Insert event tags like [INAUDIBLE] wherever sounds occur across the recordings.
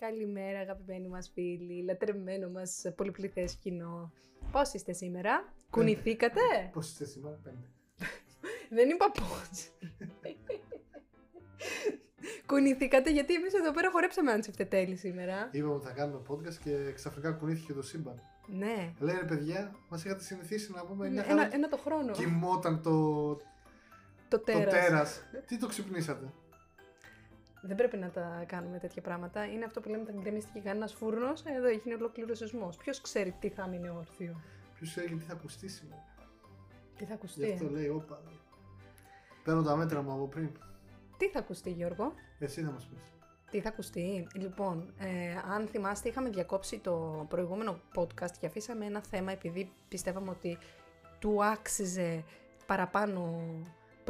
Καλημέρα αγαπημένοι μας φίλοι, λατρεμένο μας πολυπληθές κοινό. Πώς είστε σήμερα, κουνηθήκατε; [LAUGHS] Πώς είστε σήμερα, πέντε. [LAUGHS] Δεν είπα πώς. [LAUGHS] κουνηθήκατε γιατί εμείς εδώ πέρα χορέψαμε αντσιφτετέλη σήμερα. Είπαμε ότι θα κάνουμε podcast και ξαφνικά κουνήθηκε το σύμπαν. Ναι. Λένε παιδιά, μας είχατε συνηθίσει να πούμε Ναι, μια ένα, χαρά ένα το χρόνο. κοιμόταν το, Το το τέρας. τέρας. Τι το ξυπνήσατε; Δεν πρέπει να τα κάνουμε τέτοια πράγματα. Είναι αυτό που λέμε ότι γκρεμίστηκε κανένας φούρνος. Εδώ έγινε ολόκληρος σεισμός. Ποιος ξέρει τι θα μείνει όρθιο, Ποιος ξέρει τι θα ακουστεί σήμερα; τι θα Γι' ακουστεί. αυτό λέει, όπα. Παίρνω τα μέτρα μου από πριν. Τι θα ακουστεί, Γιώργο; Εσύ θα μας πεις. Τι θα ακουστεί; Λοιπόν, ε, αν θυμάστε, είχαμε διακόψει το προηγούμενο podcast και αφήσαμε ένα θέμα επειδή πιστεύαμε ότι του άξιζε παραπάνω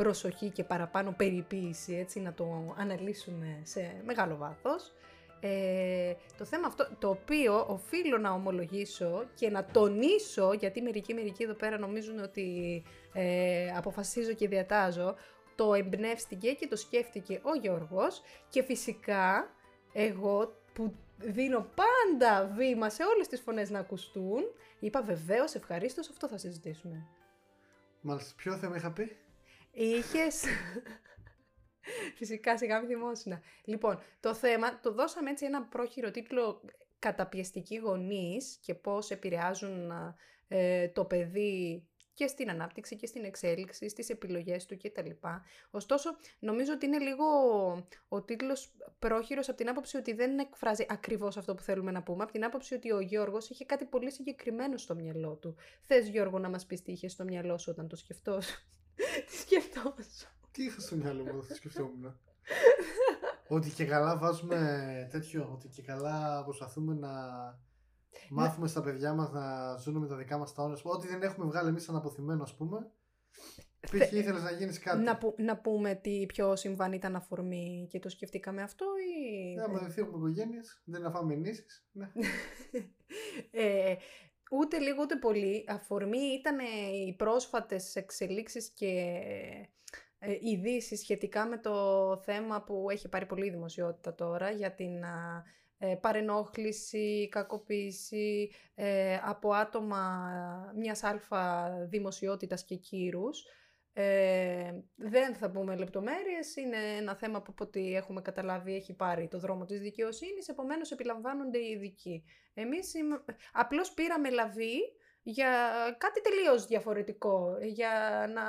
προσοχή και παραπάνω περιποίηση, έτσι, να το αναλύσουμε σε μεγάλο βάθος. Ε, το θέμα αυτό, το οποίο οφείλω να ομολογήσω και να τονίσω, γιατί μερικοί μερικοί εδώ πέρα νομίζουν ότι ε, αποφασίζω και διατάζω, το εμπνεύστηκε και το σκέφτηκε ο Γιώργος και φυσικά εγώ που δίνω πάντα βήμα σε όλες τις φωνές να ακουστούν, είπα βεβαίως ευχαρίστως αυτό θα συζητήσουμε. Μάλιστα, ποιο θέμα είχα πει; Είχες... Φυσικά σιγά μην θυμόσουνα. Λοιπόν, το θέμα το δώσαμε έτσι ένα πρόχειρο τίτλο καταπιεστικοί γονείς και πώς επηρεάζουν ε, το παιδί και στην ανάπτυξη και στην εξέλιξη, στις επιλογές του κτλ. Ωστόσο, νομίζω ότι είναι λίγο ο τίτλος πρόχειρος από την άποψη ότι δεν εκφράζει ακριβώς αυτό που θέλουμε να πούμε, από την άποψη ότι ο Γιώργος είχε κάτι πολύ συγκεκριμένο στο μυαλό του. Θες Γιώργο να μας πεις τι είχες στο μυαλό σου όταν το σκεφτόσου. Τι σκεφτόσου. Τι είχα στο μυαλό μου, θα σκεφτόμουν. ότι και καλά βάζουμε τέτοιο, ότι και καλά προσπαθούμε να μάθουμε στα παιδιά μας να ζουν με τα δικά μας τα όνειρα. Ό,τι δεν έχουμε βγάλει εμείς σαν αποθυμένο, ας πούμε. Π.χ. ήθελες να γίνεις κάτι. Να, που- να πούμε τι πιο συμβάν ήταν αφορμή και το σκεφτήκαμε αυτό ή... Ναι, άμα δεν έχουμε οικογένειες, δεν να φάμε νήσεις. Ναι. Ε, ούτε λίγο ούτε πολύ. Αφορμή ήταν οι πρόσφατες εξελίξεις και ε, ειδήσεις σχετικά με το θέμα που έχει πάρει πολύ δημοσιότητα τώρα για την α, ε, παρενόχληση, κακοποίηση ε, από άτομα μιας αλφα δημοσιότητας και κύρους. Ε, δεν θα πούμε λεπτομέρειες, είναι ένα θέμα που από ό,τι έχουμε καταλάβει έχει πάρει το δρόμο της δικαιοσύνης, επομένως επιλαμβάνονται οι ειδικοί. Εμείς είμε- απλώς πήραμε λαβή για κάτι τελείως διαφορετικό, για να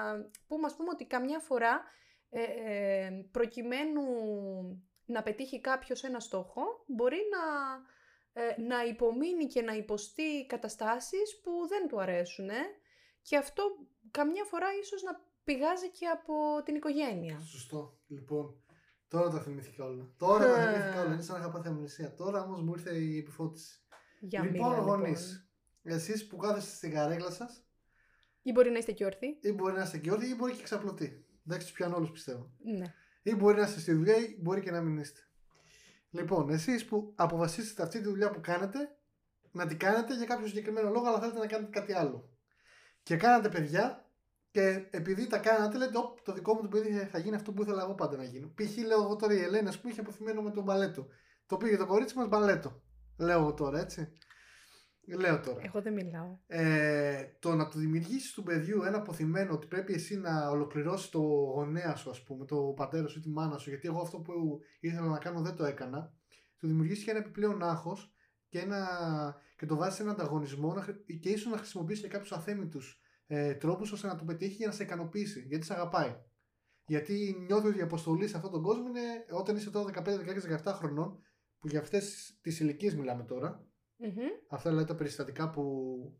πούμε, ας πούμε ότι καμιά φορά ε, ε, προκειμένου να πετύχει κάποιος ένα στόχο, μπορεί να, ε, να υπομείνει και να υποστεί καταστάσεις που δεν του αρέσουν και αυτό καμιά φορά ίσως να πηγάζει και από την οικογένεια. Σωστό. Λοιπόν, τώρα τα θυμήθηκα όλα. Τώρα τα θυμήθηκα όλα. Είναι σαν να είχα πάθει αμνησία. Τώρα όμως μου ήρθε η επιφώτιση. Για λοιπόν, μίλα, γονείς, εσείς που κάθεστε στην καρέκλα σας, Ή μπορεί να είστε και όρθιοι. ή μπορεί να είστε και όρθιοι ή μπορεί και ξαπλωτοί. Εντάξει, του πιάνω όλους πιστεύω. Ναι. Ή μπορεί να είστε στη δουλειά ή μπορεί και να μην είστε. Λοιπόν, εσείς που αποφασίσετε αυτή τη δουλειά που κάνετε, να την κάνετε για κάποιο συγκεκριμένο λόγο, αλλά θέλετε να κάνετε κάτι άλλο. Και κάνατε παιδιά, και επειδή τα κάνατε, λέτε: Ωπ, το δικό μου το παιδί θα γίνει αυτό που ήθελα εγώ πάντα να γίνω. Π.χ. λέω εγώ τώρα η Ελένα που είχε αποθυμένο με τον μπαλέτο. Το πήγε το κορίτσι μας μπαλέτο. Λέω εγώ τώρα, έτσι. Λέω τώρα. Εγώ δεν μιλάω. Ε, το να του δημιουργήσεις του παιδιού ένα αποθυμένο ότι πρέπει εσύ να ολοκληρώσεις το γονέα σου, ας πούμε, το πατέρα σου ή τη μάνα σου, γιατί εγώ αυτό που ήθελα να κάνω δεν το έκανα. Του δημιουργήσεις και ένα επιπλέον άγχος και, ένα, και το βάζεις σε έναν ανταγωνισμό να, χρη- και ίσως να χρησιμοποιήσεις και κάποιους αθέμητους ε, τρόπους ώστε να το πετύχει για να σε ικανοποιήσει, γιατί σε αγαπάει. Γιατί νιώθεις ότι η αποστολή σε αυτόν τον κόσμο είναι όταν είσαι τώρα 15, 16, 17 χρονών, που για αυτές τις ηλικίες μιλάμε τώρα, Μμμ. αυτά δηλαδή τα περιστατικά που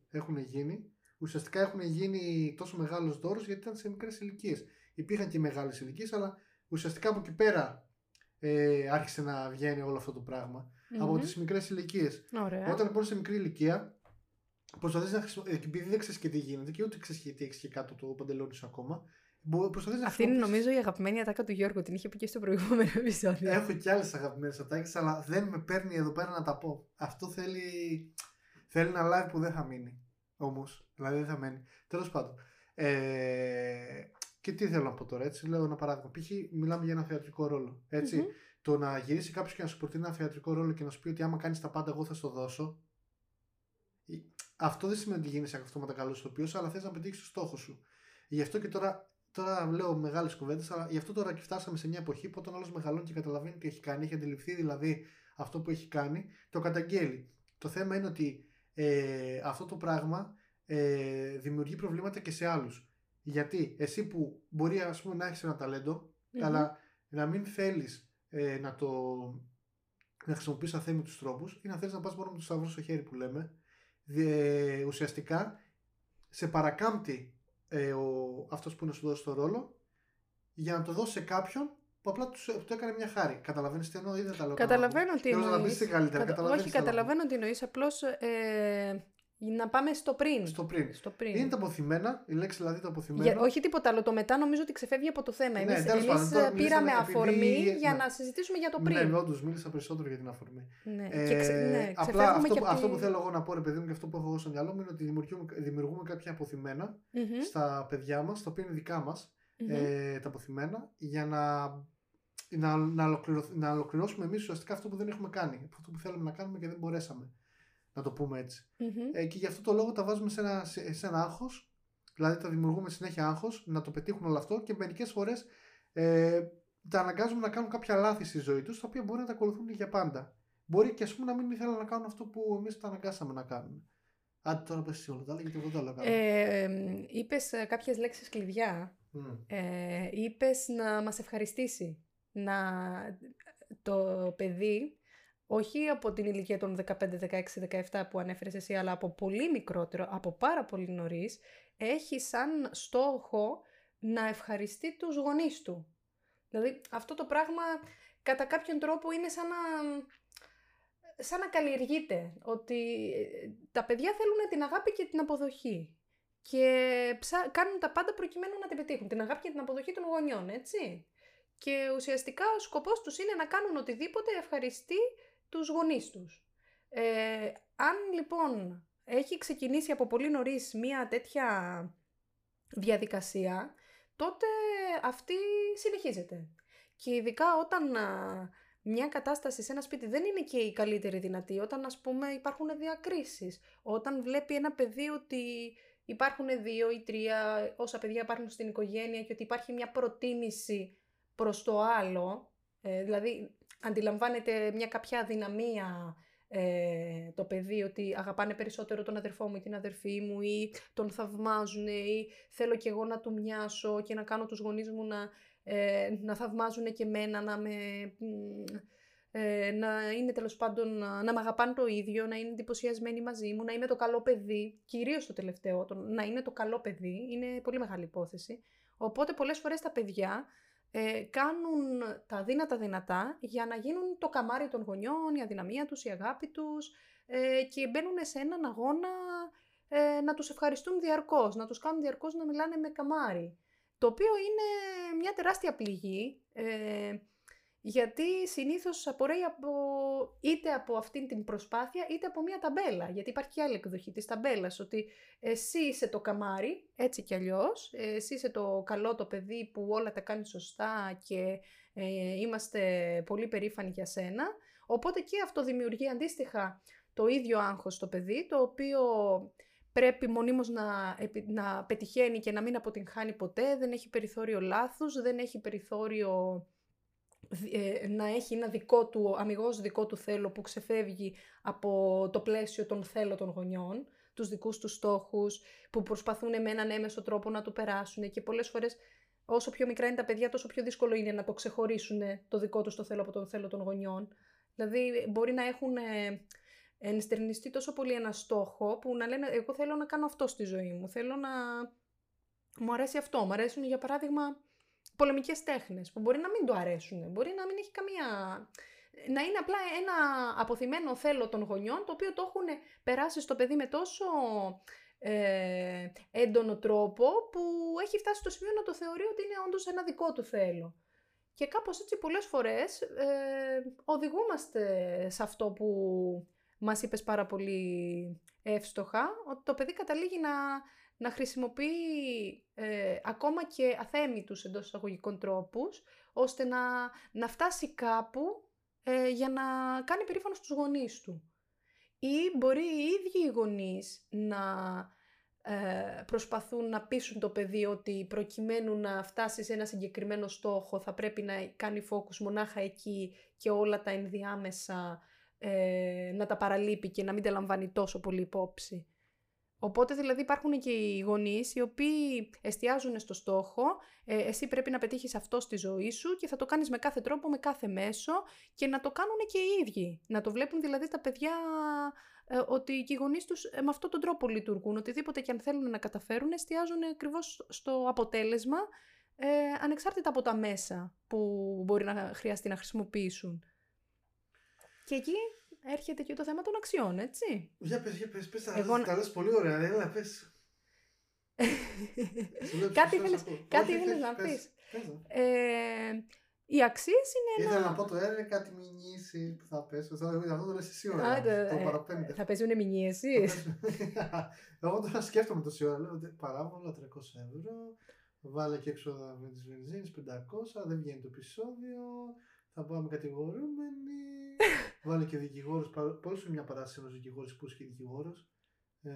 έχουν γίνει, ουσιαστικά έχουν γίνει τόσο μεγάλος δώρος γιατί ήταν σε μικρές ηλικίες. Υπήρχαν και μεγάλες ηλικίες, αλλά ουσιαστικά από εκεί πέρα ε, άρχισε να βγαίνει όλο αυτό το πράγμα. Από Μμμ. τις μικρές ηλικίες. Ωραία. Όταν λοιπόν σε μικρή ηλικία προσπαθείς να χρησιμοποιήσει. Επειδή δεν ξέρεις και τι γίνεται και ούτε ξέρεις και τι έχεις και κάτω το παντελόνι σου ακόμα. Προσπαθείς να Αυτή είναι χρησιμοποιήσεις- νομίζω η αγαπημένη ατάκα του Γιώργου. Την είχε πει και στο προηγούμενο επεισόδιο. Έχω και άλλες αγαπημένες ατάκες, αλλά δεν με παίρνει εδώ πέρα να τα πω. Αυτό θέλει, θέλει ένα live που δεν θα μείνει. Όμως. Δηλαδή δεν θα μένει. Τέλος πάντων. Ε, και τι θέλω να πω τώρα, έτσι. Λέω ένα παράδειγμα. Π.χ. μιλάμε για ένα θεατρικό ρόλο. Έτσι. Μμμ. Το να γυρίσει κάποιος και να σου προτείνει ένα θεατρικό ρόλο και να σου πει ότι άμα κάνεις τα πάντα, εγώ θα στο δώσω. Αυτό δεν σημαίνει ότι γίνει αυτόματα καλός ηθοποιός, αλλά θες να πετύχεις το στόχο σου. Γι' αυτό και τώρα, τώρα λέω μεγάλες κουβέντες, αλλά γι' αυτό τώρα και φτάσαμε σε μια εποχή που όταν άλλο μεγαλώνει και καταλαβαίνει τι έχει κάνει, έχει αντιληφθεί δηλαδή αυτό που έχει κάνει, το καταγγέλει. Το θέμα είναι ότι ε, αυτό το πράγμα ε, δημιουργεί προβλήματα και σε άλλους. Γιατί εσύ που μπορεί ας πούμε, να έχεις ένα αλλά να μην θέλεις ε, να το να χρησιμοποιήσει αθέμητους τρόπους ή να θέλεις να πας μόνο με το σταυρό στο χέρι που λέμε, ε, ουσιαστικά σε παρακάμπτει ε, ο, αυτός που να σου δώσει το ρόλο για να το δώσει σε κάποιον που απλά τους, του έκανε μια χάρη. Καταλαβαίνεις τι εννοώ ή δεν τα λέω. Καταλαβαίνω τι εννοείς. Κατα... Όχι, καταλαβαίνω τι εννοείς. Απλώς ε, να πάμε στο πριν. Στο πριν. Στο πριν. Είναι τα αποθυμένα, η λέξη δηλαδή το αποθυμένο. Για, όχι τίποτα άλλο. Το μετά νομίζω ότι ξεφεύγει από το θέμα. Ναι, Εμείς πήραμε αφορμή για ναι. να συζητήσουμε για το πριν. Ναι, όντως μίλησα περισσότερο για την αφορμή. Ναι, ε, και ξε, ναι, απλά αυτό, και αυτό που θέλω εγώ να πω, ρε παιδί μου, και αυτό που έχω εγώ στο μυαλό μου είναι ότι δημιουργούμε, δημιουργούμε κάποια αποθυμένα mm-hmm. στα παιδιά μας, τα οποία είναι δικά μας, mm-hmm. ε, τα αποθυμένα, για να να, να, να ολοκληρώσουμε εμείς ουσιαστικά αυτό που δεν έχουμε κάνει. Αυτό που θέλουμε να κάνουμε και δεν μπορέσαμε να το πούμε έτσι. Mm-hmm. Ε, και γι' αυτό το λόγο τα βάζουμε σε ένα, σε, σε ένα άγχος, δηλαδή τα δημιουργούμε συνέχεια άγχος, να το πετύχουν όλο αυτό και μερικές φορές ε, τα αναγκάζουμε να κάνουν κάποια λάθη στη ζωή τους, τα οποία μπορεί να τα ακολουθούν για πάντα. Μπορεί και ας πούμε να μην ήθελαν να κάνουν αυτό που εμείς τα αναγκάσαμε να κάνουμε. Άντε τώρα πες εσύ όλα τα άλλα γιατί εγώ το ε, ε, είπες κάποιες λέξεις κλειδιά. Mm. Ε, είπες να μας ευχαριστήσει. Να το παιδί όχι από την ηλικία των 15, 16, 17 που ανέφερες εσύ, αλλά από πολύ μικρότερο, από πάρα πολύ νωρίς, έχει σαν στόχο να ευχαριστεί τους γονείς του. Δηλαδή αυτό το πράγμα κατά κάποιον τρόπο είναι σαν να, σαν να καλλιεργείται, ότι ε, τα παιδιά θέλουν την αγάπη και την αποδοχή και κάνουν τα πάντα προκειμένου να την πετύχουν, την αγάπη και την αποδοχή των γονιών, έτσι. Και ουσιαστικά ο σκοπός τους είναι να κάνουν οτιδήποτε ευχαριστεί τους γονείς τους. Ε, αν λοιπόν έχει ξεκινήσει από πολύ νωρίς μία τέτοια διαδικασία, τότε αυτή συνεχίζεται. Και ειδικά όταν μια κατάσταση σε ένα σπίτι δεν είναι και η καλύτερη δυνατή, όταν ας πούμε υπάρχουν διακρίσεις, όταν βλέπει ένα παιδί ότι υπάρχουν δύο ή τρία όσα παιδιά υπάρχουν στην οικογένεια και ότι υπάρχει μια προτίμηση προς το άλλο, ε, δηλαδή αντιλαμβάνεται μια κάποια αδυναμία ε, το παιδί ότι αγαπάνε περισσότερο τον αδερφό μου ή την αδερφή μου ή τον θαυμάζουν ή θέλω και εγώ να του μοιάσω και να κάνω τους γονείς μου να, ε, να θαυμάζουν και εμένα, να με... Ε, να είναι τέλος πάντων να, να με αγαπάνε το ίδιο, να είναι εντυπωσιασμένοι μαζί μου, να είμαι το καλό παιδί. Κυρίως το τελευταίο, το, να είναι το καλό παιδί, είναι πολύ μεγάλη υπόθεση. Οπότε πολλές φορές τα παιδιά ε, κάνουν τα δύνατα δυνατά για να γίνουν το καμάρι των γονιών, η αδυναμία τους, η αγάπη τους ε, και μπαίνουν σε έναν αγώνα ε, να τους ευχαριστούν διαρκώς, να τους κάνουν διαρκώς να μιλάνε με καμάρι. Το οποίο είναι μια τεράστια πληγή ε, γιατί συνήθως απορρέει από, είτε από αυτήν την προσπάθεια είτε από μια ταμπέλα. Γιατί υπάρχει και άλλη εκδοχή της ταμπέλας, ότι εσύ είσαι το καμάρι, έτσι κι αλλιώς, εσύ είσαι το καλό το παιδί που όλα τα κάνει σωστά και ε, είμαστε πολύ περήφανοι για σένα. Οπότε και αυτό δημιουργεί αντίστοιχα το ίδιο άγχος στο παιδί, το οποίο πρέπει μονίμως να, να πετυχαίνει και να μην αποτυγχάνει ποτέ, δεν έχει περιθώριο λάθους, δεν έχει περιθώριο ε, να έχει ένα δικό του, αμυγός δικό του θέλω που ξεφεύγει από το πλαίσιο των θέλω των γονιών, τους δικούς τους στόχους, που προσπαθούν με έναν έμεσο τρόπο να του περάσουν και πολλές φορές όσο πιο μικρά είναι τα παιδιά τόσο πιο δύσκολο είναι να το ξεχωρίσουν το δικό τους το θέλω από τον θέλω των γονιών. Δηλαδή μπορεί να έχουν ε, ενστερνιστεί τόσο πολύ ένα στόχο που να λένε εγώ θέλω να κάνω αυτό στη ζωή μου, θέλω να μου αρέσει αυτό, μου αρέσουν για παράδειγμα πολεμικές τέχνες που μπορεί να μην του αρέσουν, μπορεί να μην έχει καμία. Να είναι απλά ένα αποθυμένο θέλω των γονιών, το οποίο το έχουν περάσει στο παιδί με τόσο ε, έντονο τρόπο που έχει φτάσει στο σημείο να το θεωρεί ότι είναι όντως ένα δικό του θέλω. Και κάπως έτσι πολλές φορές ε, οδηγούμαστε σε αυτό που μας είπες πάρα πολύ εύστοχα, ότι το παιδί καταλήγει να να χρησιμοποιεί ε, ακόμα και αθέμητους εντός εισαγωγικών τρόπους, ώστε να, να φτάσει κάπου ε, για να κάνει περήφανο στους γονείς του. Ή μπορεί οι ίδιοι οι γονείς να ε, προσπαθούν να πείσουν το παιδί ότι προκειμένου να φτάσει σε ένα συγκεκριμένο στόχο θα πρέπει να κάνει focus μονάχα εκεί και όλα τα ενδιάμεσα ε, να τα παραλείπει και να μην τα λαμβάνει τόσο πολύ υπόψη. Οπότε δηλαδή υπάρχουν και οι γονείς οι οποίοι εστιάζουν στο στόχο, ε, εσύ πρέπει να πετύχεις αυτό στη ζωή σου και θα το κάνεις με κάθε τρόπο, με κάθε μέσο και να το κάνουν και οι ίδιοι. Να το βλέπουν δηλαδή τα παιδιά ε, ότι και οι γονείς τους ε, με αυτόν τον τρόπο λειτουργούν. Οτιδήποτε και αν θέλουν να καταφέρουν εστιάζουν ακριβώς στο αποτέλεσμα ε, ανεξάρτητα από τα μέσα που μπορεί να χρειαστεί να χρησιμοποιήσουν. Και εκεί έρχεται και το θέμα των αξιών, έτσι. Για πες, για πες, πες τα, Εγώ... τα λες πολύ ωραία, έλα πες. [LAUGHS] κάτι ήθελες, κάτι ήθελες να πεις. Ε, οι αξίες είναι. Ήθελα ένα... να πω το έργο κάτι μηνύσει που θα πέσω. Αυτό το λες εσύ ώρα. το ε, παραπέμπει. Θα παίζουν μηνύσεις. [LAUGHS] Εγώ τώρα σκέφτομαι τόση ώρα. Λέω παράβολα 300 ευρώ. Βάλε και έξοδα με τι βενζίνε 500. Δεν βγαίνει το επεισόδιο. Θα πάμε κατηγορούμενοι. [LAUGHS] Βάλε και δικηγόρο. Πόσο είναι μια παράσταση ενό δικηγόρου που είσαι δικηγόρος; Ε,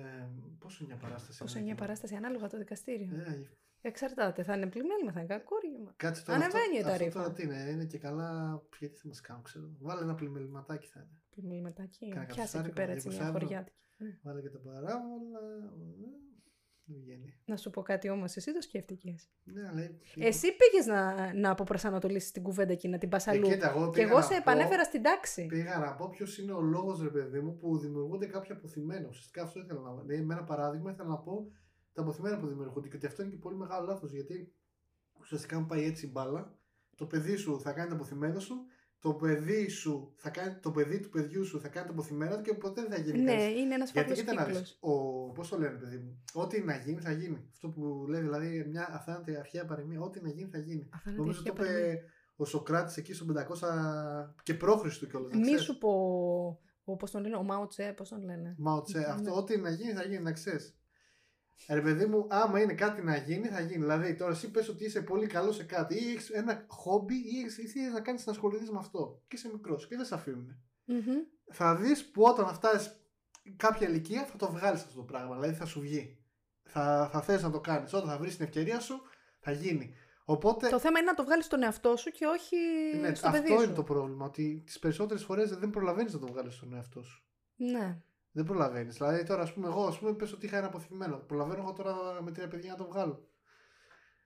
πόσο είναι μια παράσταση. Πόσο είναι μια παράσταση ανάλογα το δικαστήριο. Ε, Εξαρτάται. Θα είναι πλημέλημα, θα είναι κακούργημα. Κάτσε τώρα. Ανεβαίνει αυτό, η ταρήφα. Αυτό τώρα τι είναι, είναι και καλά. Γιατί θα μας κάνουν, ξέρω. Βάλε ένα πλημεληματάκι θα είναι. Πλημεληματάκι. Πιάσε εκεί πέρα έτσι μια χωριάτικη. Ναι. Βάλε και τα παράβολα. Να σου πω κάτι όμως, εσύ το σκέφτηκες. Ναι, αλλά... Εσύ πήγες να, να αποπροσανατολίσεις την κουβέντα και να την πας αλλού. Ε, εγώ και εγώ σε επανέφερα στην τάξη. Πήγα να πω ποιος είναι ο λόγος, ρε παιδί μου, που δημιουργούνται κάποια αποθυμένα. Ουσιαστικά αυτό ήθελα να. Δηλαδή, με ένα παράδειγμα ήθελα να πω τα αποθυμένα που δημιουργούνται. Και ότι αυτό είναι και πολύ μεγάλο λάθος γιατί ουσιαστικά αν πάει έτσι η μπάλα, το παιδί σου θα κάνει τα αποθυμένα σου, το παιδί σου θα κάνει, το παιδί του παιδιού σου θα κάνει τα αποθυμένα του και ποτέ δεν θα γίνει Ναι, κάτι. είναι ένας φαύλος κύκλος. Ο, πώς το λένε παιδί μου, ό,τι να γίνει θα γίνει. Αυτό που λέει δηλαδή μια αθάνατη αρχαία παροιμία, ό,τι να γίνει θα γίνει. Αθάνατη Νομίζω το είπε ο Σοκράτης εκεί στο 500 και πρόχριστο κιόλας. Μη σου πω, ο, πώς τον λένε, ο Μάουτσε, πώς τον λένε. Μάουτσε, ναι. αυτό ό,τι να γίνει θα γίνει, να ξέρεις. Ρε παιδί μου, άμα είναι κάτι να γίνει, θα γίνει. Δηλαδή, τώρα εσύ πες ότι είσαι πολύ καλός σε κάτι ή έχεις ένα χόμπι ή θέλει να κάνεις να ασχοληθείς με αυτό. Και είσαι μικρός και δεν σε αφηνουν Θα δεις που όταν φτάσει κάποια ηλικία θα το βγάλεις αυτό το πράγμα. Δηλαδή θα σου βγει. Θα, θα θες να το κάνεις. Όταν θα βρεις την ευκαιρία σου, θα γίνει. Οπότε... Το θέμα είναι να το βγάλεις στον εαυτό σου και όχι ναι, στο παιδί Αυτό είναι το πρόβλημα. Ότι τις περισσότερες φορές δεν προλαβαίνεις να το βγάλεις στον εαυτό σου. Ναι. Δεν προλαβαίνεις. Δηλαδή τώρα, ας πούμε, εγώ ας πούμε, πες ότι είχα ένα αποθυμένο. Προλαβαίνω εγώ τώρα με τρία παιδιά να το βγάλω.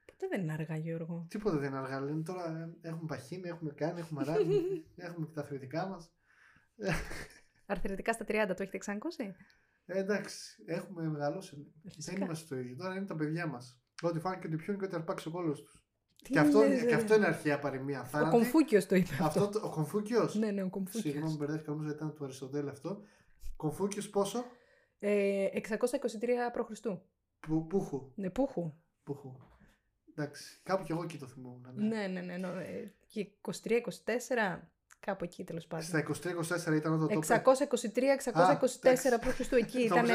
Ποτέ δεν είναι αργά, Γιώργο. Τίποτα δεν είναι αργά. Λένε τώρα έχουμε παχύνει, έχουμε κάνει, έχουμε ράβει, [LAUGHS] έχουμε και τα αθλητικά μας. Αρθρητικά στα 30 το έχετε ξανακούσει. Ε, εντάξει, έχουμε μεγαλώσει. Δεν είμαστε το ίδιο. Τώρα είναι τα παιδιά μας. Ό,τι φάνηκε ότι πιούν και ότι αρπάξει ο κόλος τους. Και αυτό, και αυτό είναι αρχαία παροιμία. Ο Κομφούκιος το είπε. Αυτό, ο Κομφούκιος; ναι, ναι, ο Κομφούκιος. Συγγνώμη, μπερδεύτηκα, νομίζω ήταν του Αριστοτέλη αυτό. Κομφούκιο πόσο; Ε, 623 π.Χ. Που, πούχου. Ναι, πούχου. Πούχου. Εντάξει, κάπου κι εγώ εκεί το θυμόμουν. Ναι, ναι, ναι. ναι, ναι. Και 23-24, κάπου εκεί τέλος πάντων. Στα 23-24 ήταν το τοπέ. 623-624 π.Χ. εκεί ήταν.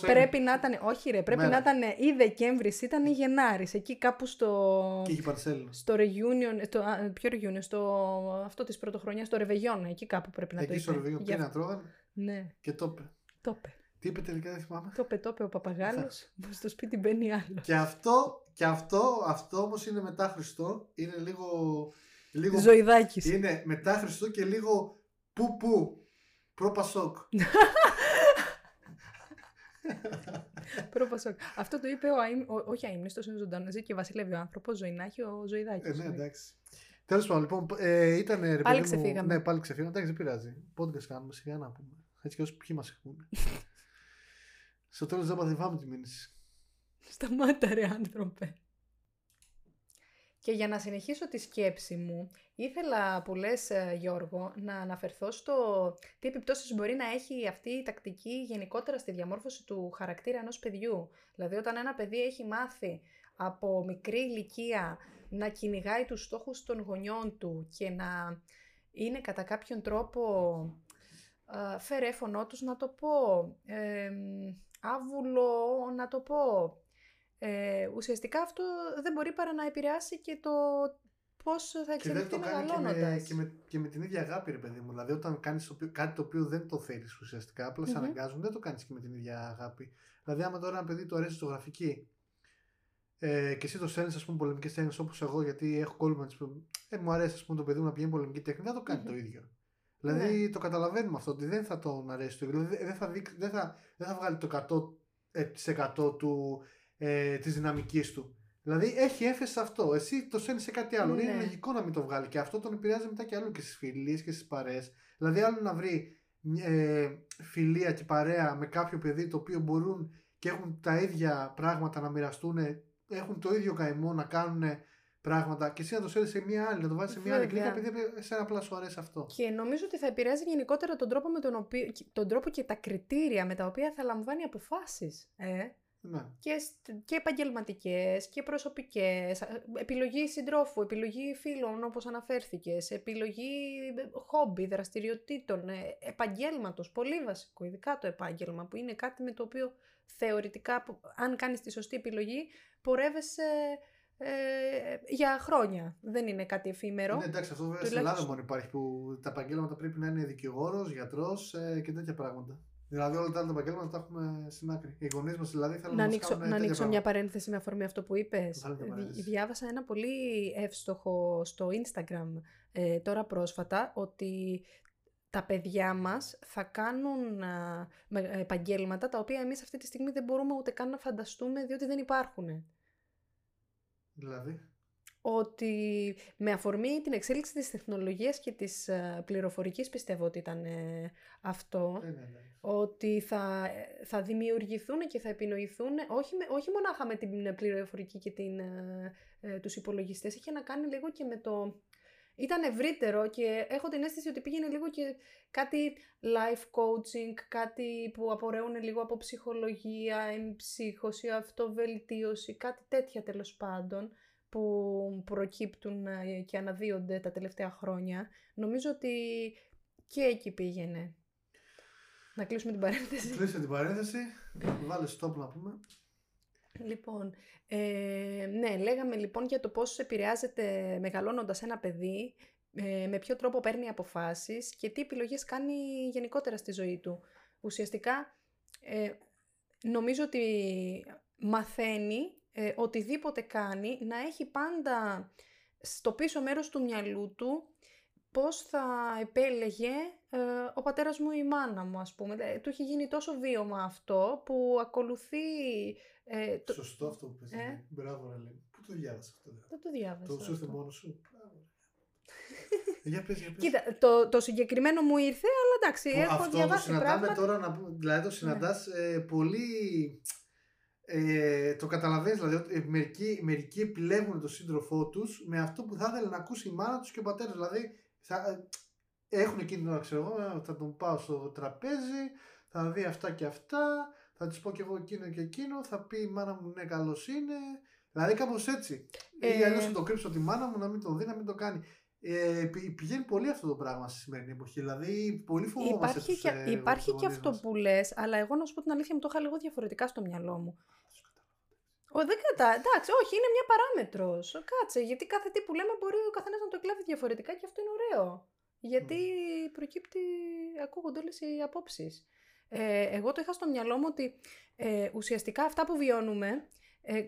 πρέπει να ήταν. Όχι, ρε, πρέπει να ήταν ή Δεκέμβρης ήταν ή Γενάρης. Εκεί κάπου στο. Και είχε Πανσέλινο. Στο reunion. Στο, ποιο reunion, στο, αυτό της πρωτοχρονιάς, στο Ρεβεγιόν. Εκεί κάπου πρέπει να εκεί το Εκεί στο Ρεβεγιόν. Τι να τρώγαν. Ναι. Και το είπε. Το είπε. Τι είπε τελικά, δεν θυμάμαι. Το είπε, το είπε ο Παπαγάλος. [LAUGHS] στο σπίτι μπαίνει άλλος. Και αυτό, και αυτό, αυτό όμως είναι μετά Χριστό. Είναι λίγο. Λίγο Ζωηδάκι. Είναι μετά Χριστό και λίγο που που. Προπασόκ. [LAUGHS] Προπασόκ. Αυτό το είπε ο, αείμ, ο όχι αίμνηστο, είναι ζωντανός. Ζει και βασιλεύει ο άνθρωπος. Ζωηνάχη ο Ζωηδάκης. Ε, ναι, εντάξει. Τέλος πάντων, λοιπόν, ε, ήταν. Πάλι ξεφύγαμε. Ναι, πάλι ξεφύγαμε. Εντάξει, δεν πειράζει. Πότε κάνουμε σιγά να πούμε. Έτσι κι όσο ποιοι μας έχουν. [LAUGHS] Στο τέλος δεν παθηβάμε τη μήνυση. Σταμάτα ρε άνθρωπε. Και για να συνεχίσω τη σκέψη μου, ήθελα που λες ε, Γιώργο να αναφερθώ στο τι επιπτώσεις μπορεί να έχει αυτή η τακτική γενικότερα στη διαμόρφωση του χαρακτήρα ενός παιδιού. Δηλαδή όταν ένα παιδί έχει μάθει από μικρή ηλικία να κυνηγάει τους στόχους των γονιών του και να είναι κατά κάποιον τρόπο φερέφωνό τους να το πω, άβουλο να το πω, ε, ουσιαστικά αυτό δεν μπορεί παρά να επηρεάσει και το πώς θα Και δεν εξελιχθεί το κάνει και με, μεγαλώνοντας. και, με, και με την ίδια αγάπη, ρε παιδί μου. Δηλαδή, όταν κάνεις κάτι το οποίο δεν το θέλεις ουσιαστικά, απλά σε Μμμ. αναγκάζουν, δεν το κάνεις και με την ίδια αγάπη. Δηλαδή, άμα τώρα ένα παιδί του αρέσει η ζωγραφική ε, και εσύ το στέλνεις, ας πούμε, πολεμικές τέχνες όπως εγώ, γιατί έχω κόλλημα τη. Ε, μου αρέσει, ας πούμε, το παιδί μου να πηγαίνει πολεμική τέχνη, δεν θα το κάνει Μμμ. το ίδιο. Δηλαδή, Ναι. το καταλαβαίνουμε αυτό, ότι δεν θα τον αρέσει το ίδιο. Δηλαδή, δεν θα, δείξει- δεν θα, δεν θα βγάλει το 100% του, ε, της δυναμικής του. Δηλαδή έχει έμφαση σε αυτό. Εσύ το στέλνει σε κάτι άλλο. Ναι. Είναι λογικό να μην το βγάλει. Και αυτό τον επηρεάζει μετά και αλλού και στις φιλίες και στις παρέες. Δηλαδή, άλλο να βρει ε, φιλία και παρέα με κάποιο παιδί το οποίο μπορούν και έχουν τα ίδια πράγματα να μοιραστούν, έχουν το ίδιο καημό να κάνουν πράγματα και εσύ να το στέλνει σε μία άλλη, να το βάζεις σε μία άλλη Βέβαια. κλίκα επειδή εσένα απλά σου αρέσει αυτό. Και νομίζω ότι θα επηρεάζει γενικότερα τον τρόπο, με τον, οποίο, τον τρόπο και τα κριτήρια με τα οποία θα λαμβάνει αποφάσεις. Ε; Ναι. Και, σ- και επαγγελματικές και προσωπικές, ε, επιλογή συντρόφου, επιλογή φίλων όπως αναφέρθηκες, επιλογή ε, χόμπι, δραστηριοτήτων, ε, επαγγέλματος, πολύ βασικό, ειδικά το επάγγελμα που είναι κάτι με το οποίο θεωρητικά, που- αν κάνεις τη σωστή επιλογή, πορεύεσαι ε, για χρόνια. Δεν είναι κάτι εφήμερο. Ναι, εντάξει, αυτό βέβαια στην Τουλάχιστον- Ελλάδα μόνο υπάρχει που τα επαγγέλματα πρέπει να είναι δικηγόρος, γιατρός ε, και τέτοια πράγματα. Δηλαδή όλα τα άλλα τα επαγγέλματα τα έχουμε στην άκρη. Οι γονείς μας δηλαδή θέλουν Να να, μας ανοίξω, κάνουν να τέτοια ανοίξω μια πράγματα. παρένθεση με αφορμή αυτό που είπες. Βάλτε μια Δι- παρένθεση. Διάβασα ένα πολύ εύστοχο στο Instagram ε, τώρα πρόσφατα ότι τα παιδιά μας θα κάνουν α, με- επαγγέλματα τα οποία εμείς αυτή τη στιγμή δεν μπορούμε ούτε καν να φανταστούμε διότι δεν υπάρχουν. Δηλαδή; Ότι με αφορμή την εξέλιξη της τεχνολογίας και της α, πληροφορικής πιστεύω ότι ήταν ε, αυτό Ναι, ναι, ναι. ότι θα, θα δημιουργηθούν και θα επινοηθούν όχι, με, όχι μονάχα με την πληροφορική και την, ε, ε, τους υπολογιστές, είχε να κάνει λίγο και με το... Ήταν ευρύτερο και έχω την αίσθηση ότι πήγαινε λίγο και κάτι life coaching, κάτι που απορρέουν λίγο από ψυχολογία, εμψύχωση, αυτοβελτίωση, κάτι τέτοια τέλος πάντων που προκύπτουν ε, και αναδύονται τα τελευταία χρόνια. Νομίζω ότι και εκεί πήγαινε. Να κλείσουμε την παρένθεση. Κλείσε την παρένθεση. Βάλε stop να πούμε. Λοιπόν, ε, ναι, λέγαμε λοιπόν για το πώς επηρεάζεται μεγαλώνοντας ένα παιδί, ε, με ποιο τρόπο παίρνει αποφάσεις και τι επιλογές κάνει γενικότερα στη ζωή του. Ουσιαστικά, ε, νομίζω ότι μαθαίνει ε, οτιδήποτε κάνει να έχει πάντα στο πίσω μέρος του μυαλού του πώς θα επέλεγε ε, ο πατέρας μου ή η μάνα μου, ας πούμε. Δηλαδή, του έχει γίνει τόσο βίωμα αυτό που ακολουθεί... Ε, το... Σωστό αυτό που πες. Ε; ναι. Μπράβο, ρε λέει. Πού το διάβασα αυτό. δε; Δεν το διάβασα. Το σου ήρθε αυτό. μόνος σου; Μπράβο. Ε, για πες, για πες. Κοίτα, το, το συγκεκριμένο μου ήρθε, αλλά εντάξει, Που έχω αυτό το διαβάσει συναντάμε πράγματα. τώρα να πούμε. Δηλαδή το συναντάς ε, πολύ. Ε, το καταλαβαίνεις, δηλαδή ότι ε, μερικοί, μερικοί επιλέγουν τον σύντροφό τους με αυτό που θα ήθελε να ακούσει η μάνα τους και ο πατέρας. Δηλαδή θα, ε, έχουν εκείνη την ώρα, ξέρω εγώ, θα τον πάω στο τραπέζι, θα δει αυτά και αυτά, θα της πω και εγώ εκείνο και εκείνο, θα πει η μάνα μου ναι, καλός είναι. Δηλαδή κάπως έτσι. Ε, Ή αλλιώς θα το κρύψω τη μάνα μου να μην το δει, να μην το κάνει. Ε, πη- πηγαίνει πολύ αυτό το πράγμα στη σημερινή εποχή. Δηλαδή, πολύ φοβόμαστε. Υπάρχει, τους, και, ε, υπάρχει και γονείς αυτό μας. που λες, αλλά εγώ να σου πω την αλήθεια μου το είχα λίγο διαφορετικά στο μυαλό μου. Ο, δεν κατά, εντάξει, όχι, είναι μια παράμετρος. Κάτσε, γιατί κάθε τι που λέμε μπορεί ο καθένας να το εκλάβει διαφορετικά και αυτό είναι ωραίο. Γιατί προκύπτει, ακούγονται όλες οι απόψεις. Ε, εγώ το είχα στο μυαλό μου ότι ε, ουσιαστικά αυτά που βιώνουμε ε,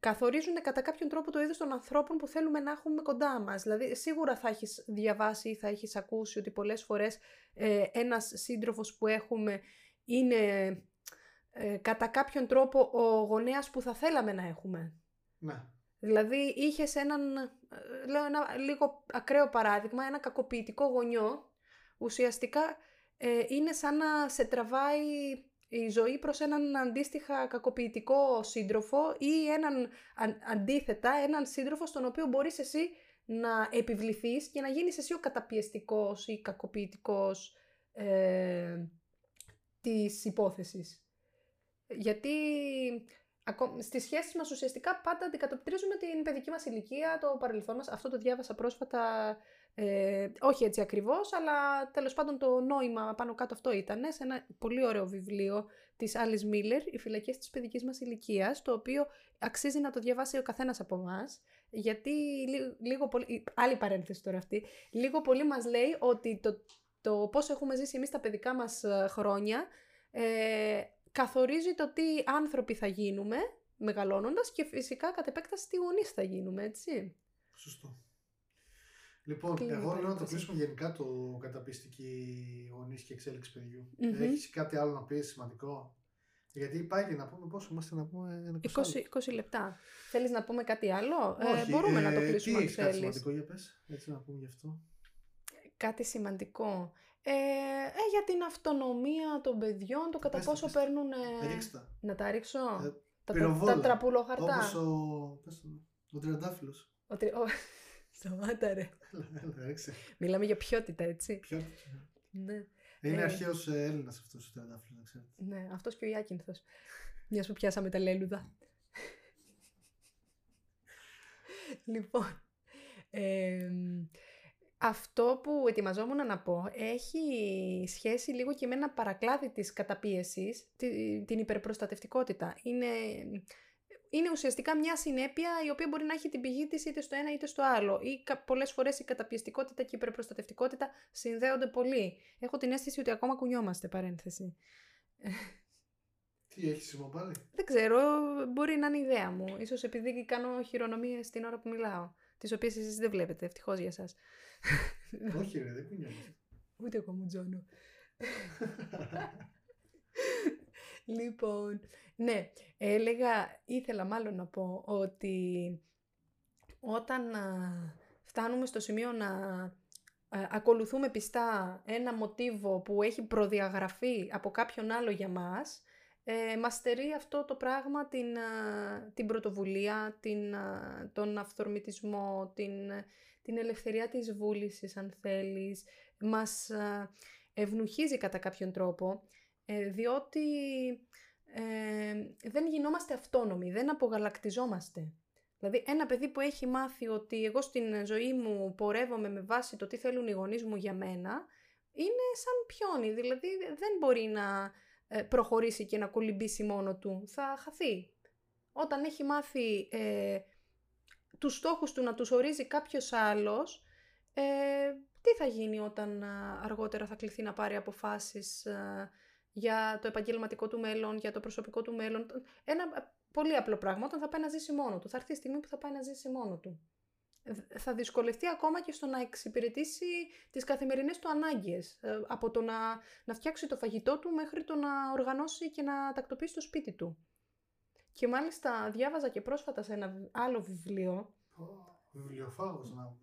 καθορίζουν κατά κάποιον τρόπο το είδος των ανθρώπων που θέλουμε να έχουμε κοντά μας. Δηλαδή, σίγουρα θα έχεις διαβάσει ή θα έχεις ακούσει ότι πολλές φορές ε, ένας σύντροφος που έχουμε είναι ε, κατά κάποιον τρόπο ο γονέας που θα θέλαμε να έχουμε. Ναι. Δηλαδή είχες έναν, ε, λέω ένα λίγο ακραίο παράδειγμα, ένα κακοποιητικό γονιό, ουσιαστικά ε, είναι σαν να σε τραβάει η ζωή προς έναν αντίστοιχα κακοποιητικό σύντροφο ή έναν αν- αντίθετα, έναν σύντροφο στον οποίο μπορείς εσύ να επιβληθείς και να γίνεις εσύ ο καταπιεστικός ή κακοποιητικός ε, της υπόθεσης. Γιατί ακό- στις σχέσεις μας ουσιαστικά πάντα αντικατοπτρίζουμε την παιδική μας ηλικία, το παρελθόν μας. Αυτό το διάβασα πρόσφατα Ε, όχι έτσι ακριβώς, αλλά τέλος πάντων το νόημα πάνω κάτω αυτό ήταν σε ένα πολύ ωραίο βιβλίο της Alice Μίλλερ, «Οι φυλακές της παιδικής μας ηλικίας, το οποίο αξίζει να το διαβάσει ο καθένας από εμάς, γιατί λίγο πολύ, άλλη παρένθεση τώρα αυτή, λίγο πολύ μας λέει ότι το, το πώς έχουμε ζήσει εμείς τα παιδικά μας ε, χρόνια ε, καθορίζει το τι άνθρωποι θα γίνουμε μεγαλώνοντας και φυσικά κατ' επέκταση τι γονείς θα γίνουμε, έτσι. Σωστό. Λοιπόν, εγώ λέω να το κλείσουμε γενικά το καταπιστική γονείς και εξέλιξη παιδιού. Mm-hmm. Έχεις κάτι άλλο να πεις σημαντικό; Γιατί πάει να πούμε πόσο είμαστε να πούμε 20, 20 λεπτά. Θέλεις να πούμε κάτι άλλο; ε, μπορούμε ε, να το ε, κλείσουμε αν θέλεις. Κάτι σημαντικό για πες, έτσι να πούμε γι' αυτό. Κάτι σημαντικό. Ε, ε, για την αυτονομία των παιδιών, το κατά πόσο παίρνουν... Ε, να τα ρίξω. Ε, τα, τα, τραπουλοχαρτά. Όπως ο, ο τριαντάφυλλος. Ο, τρι... ο... [LAUGHS] Σταμάτα ρε. [LAUGHS] Μιλάμε για ποιότητα, έτσι. Ποιότητα. Ναι. Είναι ε, αρχαίος ε, Έλληνας αυτός ο τριαντάφυλλος, να ξέρετε. Ναι, αυτός και ο Ιάκυνθος. Μιας που πιάσαμε τα λέλουδα. [LAUGHS] λοιπόν, ε, αυτό που ετοιμαζόμουν να πω έχει σχέση λίγο και με ένα παρακλάδι της καταπίεσης, την υπερπροστατευτικότητα. Είναι, είναι ουσιαστικά μια συνέπεια η οποία μπορεί να έχει την πηγή της είτε στο ένα είτε στο άλλο. Ή πολλές φορές η καταπιεστικότητα και η υπερπροστατευτικότητα συνδέονται πολύ. Έχω την αίσθηση ότι ακόμα κουνιόμαστε, παρένθεση. Τι έχεις σημαίνει πάλι; Δεν ξέρω, μπορεί να είναι ιδέα μου. Ίσως επειδή κάνω χειρονομίες την ώρα που μιλάω, τις οποίες εσείς δεν βλέπετε, ευτυχώς για σας. [LAUGHS] Όχι ρε, δεν κουνιόμαστε. Ούτε εγώ μου τζώνω. λοιπόν, ναι, έλεγα, ήθελα μάλλον να πω ότι όταν φτάνουμε στο σημείο να ακολουθούμε πιστά ένα μοτίβο που έχει προδιαγραφεί από κάποιον άλλο για μας, ε, μας στερεί αυτό το πράγμα την, την πρωτοβουλία, την, τον αυθορμητισμό, την, την ελευθερία της βούλησης αν θέλεις, μας ευνουχίζει κατά κάποιον τρόπο, ε, διότι ε, δεν γινόμαστε αυτόνομοι, δεν απογαλακτιζόμαστε. Δηλαδή ένα παιδί που έχει μάθει ότι εγώ στην ζωή μου πορεύομαι με βάση το τι θέλουν οι γονείς μου για μένα, είναι σαν πιόνι, δηλαδή δεν μπορεί να ε, προχωρήσει και να κολυμπήσει μόνο του, θα χαθεί. Όταν έχει μάθει ε, τους στόχους του να τους ορίζει κάποιος άλλος, ε, τι θα γίνει όταν αργότερα θα κληθεί να πάρει αποφάσεις για το επαγγελματικό του μέλλον, για το προσωπικό του μέλλον. Ένα πολύ απλό πράγμα, όταν θα πάει να ζήσει μόνο του. Θα έρθει η στιγμή που θα πάει να ζήσει μόνο του. Θα δυσκολευτεί ακόμα και στο να εξυπηρετήσει τις καθημερινές του ανάγκες. Ε, από το να, να φτιάξει το φαγητό του μέχρι το να οργανώσει και να τακτοποιήσει το σπίτι του. Και μάλιστα διάβαζα και πρόσφατα σε ένα άλλο βιβλίο. Βιβλιοφάγος να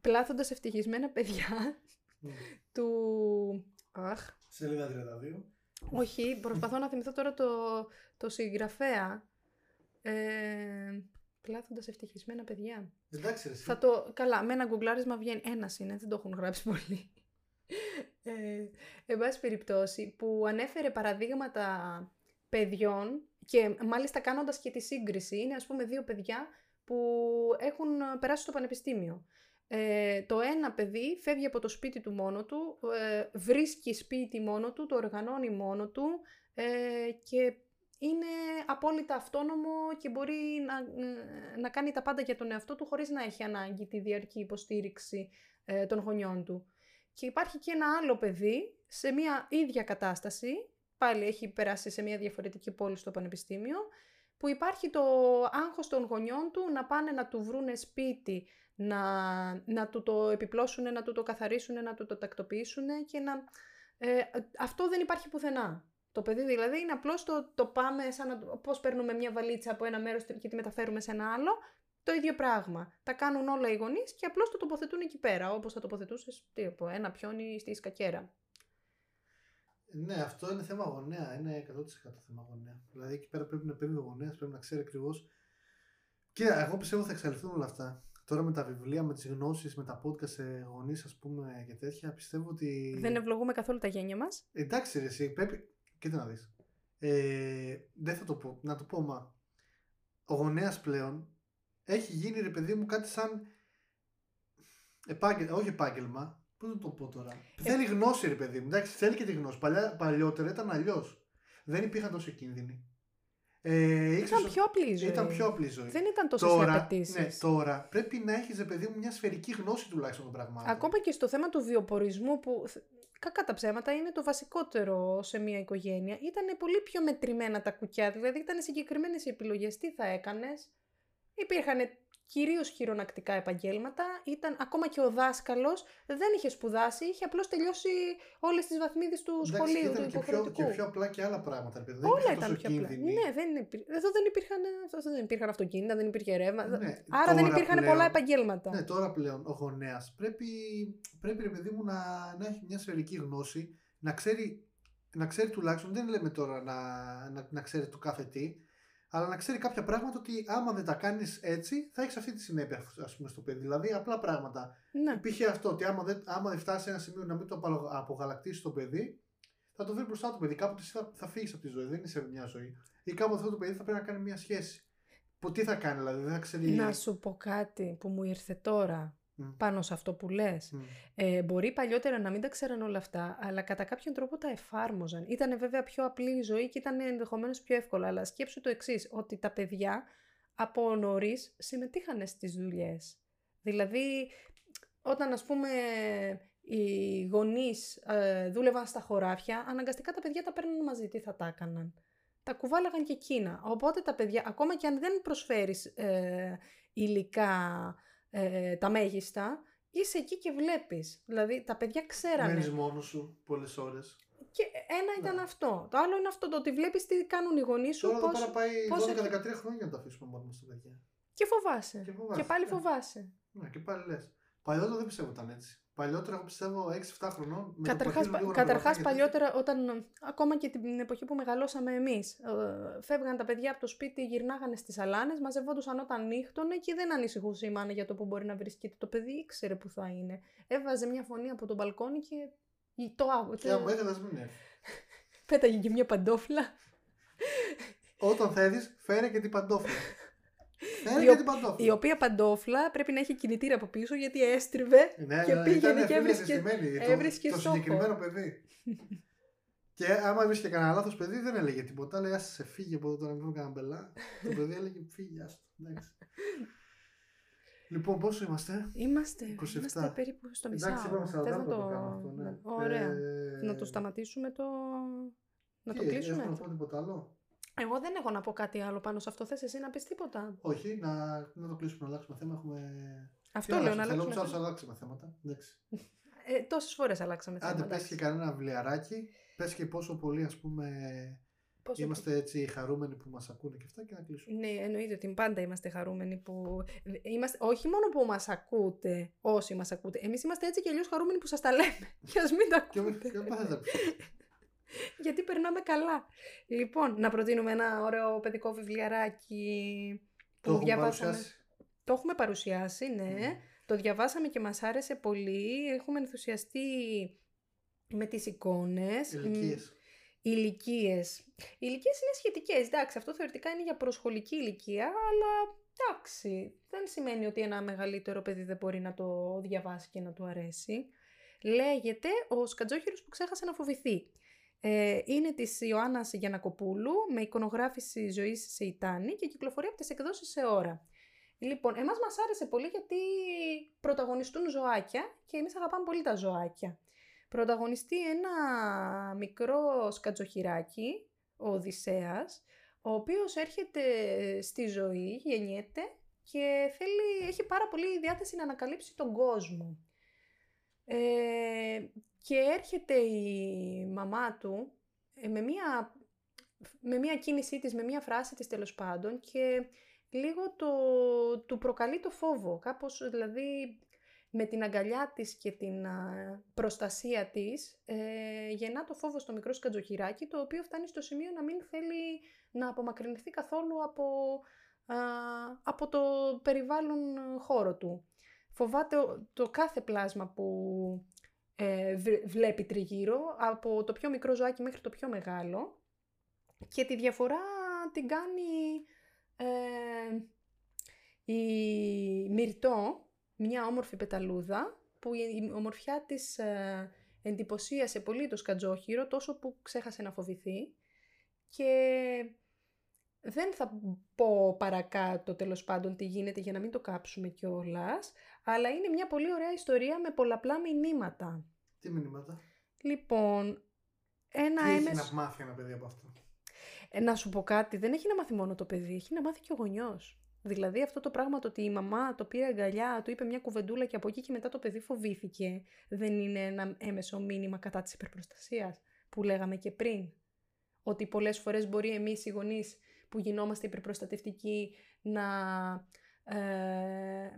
Πλάθοντας ευτυχισμένα παιδιά του... Αχ. Σελίδα 32. Όχι, προσπαθώ να θυμηθώ τώρα το, το συγγραφέα. Ε, Πλάθοντα ευτυχισμένα παιδιά. Εντάξει, εσύ. Θα το... Καλά, με ένα γκουγκλάρισμα βγαίνει. Ένας είναι, δεν το έχουν γράψει πολύ. Ε, εν πάση περιπτώσει, που ανέφερε παραδείγματα παιδιών και μάλιστα κάνοντας και τη σύγκριση, είναι ας πούμε δύο παιδιά που έχουν περάσει στο πανεπιστήμιο. Ε, το ένα παιδί φεύγει από το σπίτι του μόνο του, ε, βρίσκει σπίτι μόνο του, το οργανώνει μόνο του ε, και είναι απόλυτα αυτόνομο και μπορεί να, να κάνει τα πάντα για τον εαυτό του χωρίς να έχει ανάγκη τη διαρκή υποστήριξη ε, των γονιών του. Και υπάρχει και ένα άλλο παιδί σε μια ίδια κατάσταση, πάλι έχει περάσει σε μια διαφορετική πόλη στο πανεπιστήμιο, που υπάρχει το άγχος των γονιών του να πάνε να του βρούνε σπίτι, να, να του το επιπλώσουν, να του το καθαρίσουν, να του το τακτοποιήσουν και να... Ε, αυτό δεν υπάρχει πουθενά. Το παιδί δηλαδή είναι απλώς το, το πάμε σαν να... Πώς παίρνουμε μια βαλίτσα από ένα μέρος και τη μεταφέρουμε σε ένα άλλο. Το ίδιο πράγμα. Τα κάνουν όλα οι γονείς και απλώς το τοποθετούν εκεί πέρα, όπως θα τοποθετούσες τι, από ένα πιόνι στη σκακέρα. Ναι, αυτό είναι θέμα γονέα. Είναι 100% θέμα γονέα. Δηλαδή εκεί πέρα πρέπει να παίρνει ο γονέας, πρέπει να ξέρει ακριβώς. Κοίτα, εγώ πιστεύω θα εξαλειφθούν όλα αυτά. Τώρα με τα βιβλία, με τις γνώσεις, με τα podcast σε γονείς, ας πούμε και τέτοια, πιστεύω ότι. Δεν ευλογούμε καθόλου τα γένια μας. Εντάξει, ρε, εσύ πρέπει. Κοίτα να δεις. Ε, δεν θα το πω. Να το πω, μα. Ο γονέας πλέον έχει γίνει ρε παιδί μου κάτι σαν. επάγγελμα, όχι επάγγελμα, Πώς να το πω τώρα. Ε... Θέλει γνώση, ρε παιδί μου. Εντάξει, θέλει και τη γνώση. Παλιά, παλιότερα ήταν αλλιώς. Δεν υπήρχαν τόσο κίνδυνοι. Ε, ήταν πιο απλή ζωή. Ήταν πιο απλή ζωή. Δεν ήταν τόσο τώρα, ναι, τώρα πρέπει να έχεις, παιδί μου, μια σφαιρική γνώση τουλάχιστον των πραγμάτων. Ακόμα και στο θέμα του βιοπορισμού, που κακά τα ψέματα είναι το βασικότερο σε μια οικογένεια. Ήταν πολύ πιο μετρημένα τα κουκιά. Δηλαδή ήταν συγκεκριμένες οι επιλογές. Τι θα έκανες; Υπήρχαν κυρίως χειρονακτικά επαγγέλματα. Ήταν ακόμα και ο δάσκαλος, δεν είχε σπουδάσει, είχε απλώς τελειώσει όλες τις βαθμίδες του Εντάξει, σχολείου, του υποχρεωτικού. Και πιο, και πιο απλά και άλλα πράγματα. Δεν Όλα ήταν πιο απλά. Ναι, δεν υπήρ... εδώ δεν υπήρχαν, δεν υπήρχαν αυτοκίνητα, δεν υπήρχε ρεύμα. Ναι, Άρα δεν υπήρχαν πλέον, πολλά επαγγέλματα. Ναι, τώρα πλέον ο γονέας πρέπει, πρέπει ρε παιδί μου να, να έχει μια σφαιρική γνώση, να ξέρει, να ξέρει τουλάχιστον, δεν λέμε τώρα να, να, να ξέρει το κάθε τι, αλλά να ξέρει κάποια πράγματα ότι άμα δεν τα κάνεις έτσι, θα έχεις αυτή τη συνέπεια ας πούμε, στο παιδί. Δηλαδή, απλά πράγματα. Ναι. Υπήρχε αυτό ότι άμα δεν, άμα δεν φτάσει σε ένα σημείο να μην το απογαλακτήσεις το παιδί, θα το βρει μπροστά το παιδί. Κάποτε θα, θα φύγεις από τη ζωή, δεν είσαι μια ζωή. Ή κάποτε αυτό το παιδί θα πρέπει να κάνει μια σχέση. Που τι θα κάνει, δηλαδή, δεν θα ξέρει. Να σου πω κάτι που μου ήρθε τώρα πάνω σε αυτό που λες. Ε, μπορεί παλιότερα να μην τα ξέραν όλα αυτά, αλλά κατά κάποιον τρόπο τα εφάρμοζαν. Ήταν βέβαια πιο απλή η ζωή και ήταν ενδεχομένως πιο εύκολα. Αλλά σκέψου το εξής, ότι τα παιδιά από νωρίς συμμετείχαν στις δουλειές. Δηλαδή, όταν ας πούμε οι γονείς ε, δούλευαν στα χωράφια, αναγκαστικά τα παιδιά τα παίρνουν μαζί. Τι θα τα έκαναν; Τα κουβάλαγαν και εκείνα. Οπότε τα παιδιά, ακόμα και αν δεν προσφέρεις ε, υλικά ε, τα μέγιστα, είσαι εκεί και βλέπεις. Δηλαδή τα παιδιά ξέρανε. Μένεις μόνος σου πολλές ώρες. Και ένα ναι. ήταν αυτό. Το άλλο είναι αυτό το ότι βλέπεις τι κάνουν οι γονείς σου. Τώρα πώς, εδώ πέρα πάει 12-13 χρόνια να τα αφήσουμε μόνο στα παιδιά. Και φοβάσαι. Και, φοβάσαι. και πάλι ναι. φοβάσαι. Ναι, και πάλι λες. Παλιότερα δεν πιστεύω ήταν έτσι. Παλιότερα, εγώ πιστεύω 6-7 χρονών. Καταρχάς, καταρχάς παλιότερα, όταν, ακόμα και την εποχή που μεγαλώσαμε εμείς, ε, φεύγαν τα παιδιά από το σπίτι, γυρνάγανε στις αλάνες, μαζευόντουσαν όταν νύχτωνε και δεν ανησυχούσε η μάνα για το που μπορεί να βρίσκεται. Το παιδί ήξερε που θα είναι. Έβαζε μια φωνή από τον μπαλκόνι και το άκουγε. Και άμα έκανε, μην έρθεις. [LAUGHS] Πέταγε και μια παντόφλα. Όταν θέλει, φέρε και την παντόφλα. [LAUGHS] η, την παντόφλα. η οποία παντόφλα πρέπει να έχει κινητήρα από πίσω γιατί έστριβε ναι, και ναι, πήγαινε και έβρισκε, έβρισκε το, το συγκεκριμένο παιδί. [LAUGHS] και άμα έβρισκε κανένα λάθος παιδί δεν έλεγε τίποτα. Λέει άσε σε φύγει από εδώ τώρα να βρούμε κανένα μπελά. το παιδί έλεγε φύγει, άστο. [LAUGHS] Λοιπόν, πόσο είμαστε; Είμαστε, 27. είμαστε περίπου στο μισό. Εντάξει, είπαμε 40 να το... αυτό, ναι. Ωραία. Ε... Να το σταματήσουμε το... Να Τι, το κλείσουμε; Έχουμε να πω τίποτα άλλο; Εγώ δεν έχω να πω κάτι άλλο πάνω σε αυτό. Θες εσύ να πεις τίποτα; Όχι, να, να το κλείσουμε, να αλλάξουμε θέμα. Έχουμε... Αυτό λέω, να αλλάξουμε θέμα; Θέλω αλλάξουμε θέματα. Ε, τόσες φορές αλλάξαμε θέματα. Άντε, πες και κανένα βιβλιαράκι. Πες και πόσο πολύ, ας πούμε, Πόσο είμαστε έτσι χαρούμενοι που μας ακούνε και αυτά και να κλείσουμε. Ναι, εννοείται ότι πάντα είμαστε χαρούμενοι που... Είμαστε... Όχι μόνο που μας ακούτε, όσοι μας ακούτε. Εμείς είμαστε έτσι και αλλιώς χαρούμενοι που σας τα λέμε. [LAUGHS] Και ας μην τα ακούτε. Και, και, γιατί περνάμε καλά. Λοιπόν, να προτείνουμε ένα ωραίο παιδικό βιβλιαράκι που το διαβάσαμε. Το έχουμε παρουσιάσει, ναι. Το διαβάσαμε και μας άρεσε πολύ. Έχουμε ενθουσιαστεί με τις εικόνες. Ηλικίες. Ηλικίες. Οι ηλικίες είναι σχετικές. Εντάξει, αυτό θεωρητικά είναι για προσχολική ηλικία, αλλά εντάξει, δεν σημαίνει ότι ένα μεγαλύτερο παιδί δεν μπορεί να το διαβάσει και να του αρέσει. Λέγεται «Ο σκατζόχυρος που ξέχασε να φοβηθεί». Ε, είναι της Ιωάννας Γιανακοπούλου με εικονογράφηση ζωής σε Ιτάνη και κυκλοφορεί από τις εκδόσεις σε ώρα. Λοιπόν, εμάς μας άρεσε πολύ γιατί πρωταγωνιστούν ζωάκια και εμείς αγαπάμε πολύ τα ζωάκια. Πρωταγωνιστεί ένα μικρό σκατζοχυράκι, ο Οδυσσέας, ο οποίος έρχεται στη ζωή, γεννιέται και θέλει, έχει πάρα πολύ διάθεση να ανακαλύψει τον κόσμο. Ε, και έρχεται η μαμά του ε, με μία, με μία κίνησή της, με μία φράση της τέλος πάντων και λίγο το, του προκαλεί το φόβο. Κάπως δηλαδή με την αγκαλιά της και την προστασία της ε, γεννά το φόβο στο μικρό σκατζοχυράκι το οποίο φτάνει στο σημείο να μην θέλει να απομακρυνθεί καθόλου από, από το περιβάλλον χώρο του. Φοβάται το κάθε πλάσμα που ε, βλέπει τριγύρω, από το πιο μικρό ζωάκι μέχρι το πιο μεγάλο και τη διαφορά την κάνει ε, η Μυρτό, μια όμορφη πεταλούδα που η ομορφιά της ε, εντυπωσίασε πολύ το σκατζόχυρο τόσο που ξέχασε να φοβηθεί και δεν θα πω παρακάτω τέλος πάντων τι γίνεται για να μην το κάψουμε κιόλας, αλλά είναι μια πολύ ωραία ιστορία με πολλαπλά μηνύματα. Τι μηνύματα; Λοιπόν, ένα Τι έμεσο... έχει να μάθει ένα παιδί από αυτό; Ε, να σου πω κάτι, δεν έχει να μάθει μόνο το παιδί, έχει να μάθει και ο γονιός. Δηλαδή αυτό το πράγμα το ότι η μαμά το πήρε αγκαλιά, του είπε μια κουβεντούλα και από εκεί και μετά το παιδί φοβήθηκε, δεν είναι ένα έμεσο μήνυμα κατά της υπερπροστασίας που λέγαμε και πριν. Ότι πολλές φορές μπορεί εμείς οι γονείς που γινόμαστε υπερπροστατευτικοί να, ε,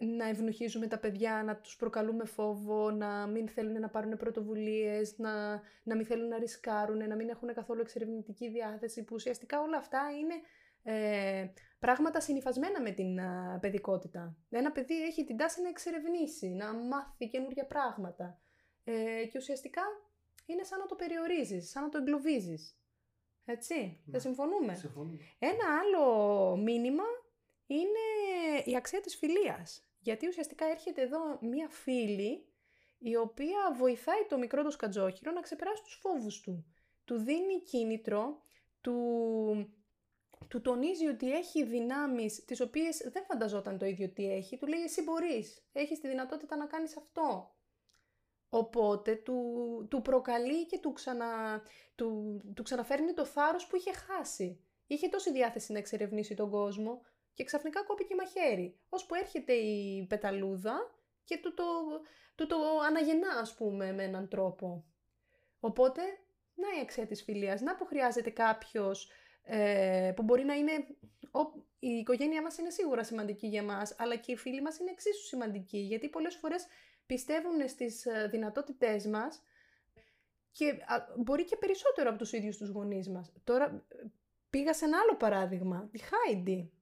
να ευνουχίζουμε τα παιδιά, να τους προκαλούμε φόβο, να μην θέλουν να πάρουν πρωτοβουλίες, να, να μην θέλουν να ρισκάρουν, να μην έχουν καθόλου εξερευνητική διάθεση, που ουσιαστικά όλα αυτά είναι ε, πράγματα συνυφασμένα με την ε, παιδικότητα. Ένα παιδί έχει την τάση να εξερευνήσει, να μάθει καινούργια πράγματα ε, και ουσιαστικά είναι σαν να το περιορίζεις, σαν να το εγκλωβίζεις. Έτσι, Ναι. δεν συμφωνούμε; Συμφωνούμε. Ένα άλλο μήνυμα είναι η αξία της φιλίας. Γιατί ουσιαστικά έρχεται εδώ μία φίλη η οποία βοηθάει το μικρό του σκατζόχυρο να ξεπεράσει τους φόβους του. Του δίνει κίνητρο, του, του τονίζει ότι έχει δυνάμεις τις οποίες δεν φανταζόταν το ίδιο τι έχει. Του λέει εσύ μπορείς, έχεις τη δυνατότητα να κάνεις αυτό. Οπότε του, του προκαλεί και του, ξανα, του, του ξαναφέρνει το θάρρος που είχε χάσει. Είχε τόση διάθεση να εξερευνήσει τον κόσμο και ξαφνικά κόπηκε μαχαίρι. Ώσπου έρχεται η πεταλούδα και του το, του το αναγεννά ας πούμε με έναν τρόπο. Οπότε, να η αξία της φιλίας, να που χρειάζεται κάποιος ε, που μπορεί να είναι... Ο, η οικογένειά μας είναι σίγουρα σημαντική για μας, αλλά και οι φίλοι μας είναι εξίσου σημαντικοί, γιατί πολλές φορές πιστεύουν στις ε, δυνατότητές μας και α, μπορεί και περισσότερο από τους ίδιους τους γονείς μας. Τώρα ε, πήγα σε ένα άλλο παράδειγμα, τη Χάιντι,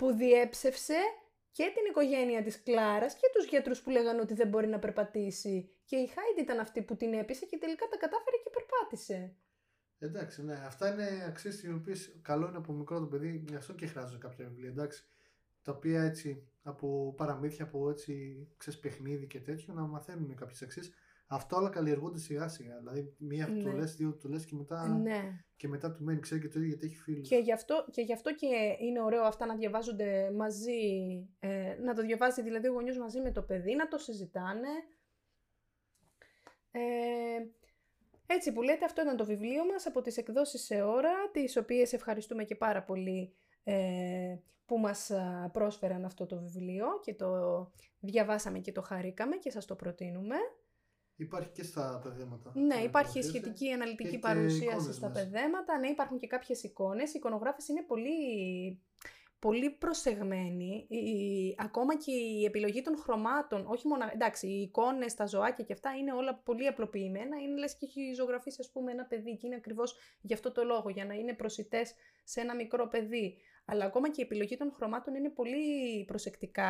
που διέψευσε και την οικογένεια της Κλάρας και τους γιατρούς που λέγανε ότι δεν μπορεί να περπατήσει. Και η Χάιντι ήταν αυτή που την έπεισε και τελικά τα κατάφερε και περπάτησε. Εντάξει, ναι. Αυτά είναι αξίες οι οποίες καλό είναι από μικρό το παιδί, γι' αυτό και χρειάζονται κάποια βιβλία. Εντάξει, τα οποία έτσι από παραμύθια, από έτσι ξέρεις, παιχνίδι και τέτοιο να μαθαίνουν κάποιες αξίες. Αυτό όλα καλλιεργούνται σιγά σιγά. Δηλαδή, μία Ναι. το λες, δύο το λες και μετά, Ναι. και μετά του μένει. Ξέρει και το ίδιο γιατί έχει φίλους. Και γι, αυτό, και γι' αυτό και είναι ωραίο αυτά να διαβάζονται μαζί, ε, να το διαβάζει δηλαδή ο γονιός μαζί με το παιδί, να το συζητάνε. Ε, έτσι που λέτε, αυτό ήταν το βιβλίο μας από τις εκδόσεις σε ώρα, τις οποίες ευχαριστούμε και πάρα πολύ ε, που μας α, πρόσφεραν αυτό το βιβλίο και το διαβάσαμε και το χαρήκαμε και σας το προτείνουμε. Υπάρχει και στα παιδέματα. Ναι, Ε, υπάρχει παρουσίαση. σχετική αναλυτική και παρουσίαση εικόνες στα μέσα. παιδέματα. Ναι, υπάρχουν και κάποιες εικόνες. Οι εικονογράφες είναι πολύ, πολύ προσεγμένοι. Η- ακόμα και η επιλογή των χρωμάτων, όχι μόνο... Εντάξει, οι εικόνες, τα ζωάκια και αυτά είναι όλα πολύ απλοποιημένα. Είναι λες και έχει ζωγραφίσει, ας πούμε, ένα παιδί και είναι ακριβώς γι' αυτό το λόγο, για να είναι προσιτές σε ένα μικρό παιδί. Αλλά ακόμα και η επιλογή των χρωμάτων είναι πολύ προσεκτικά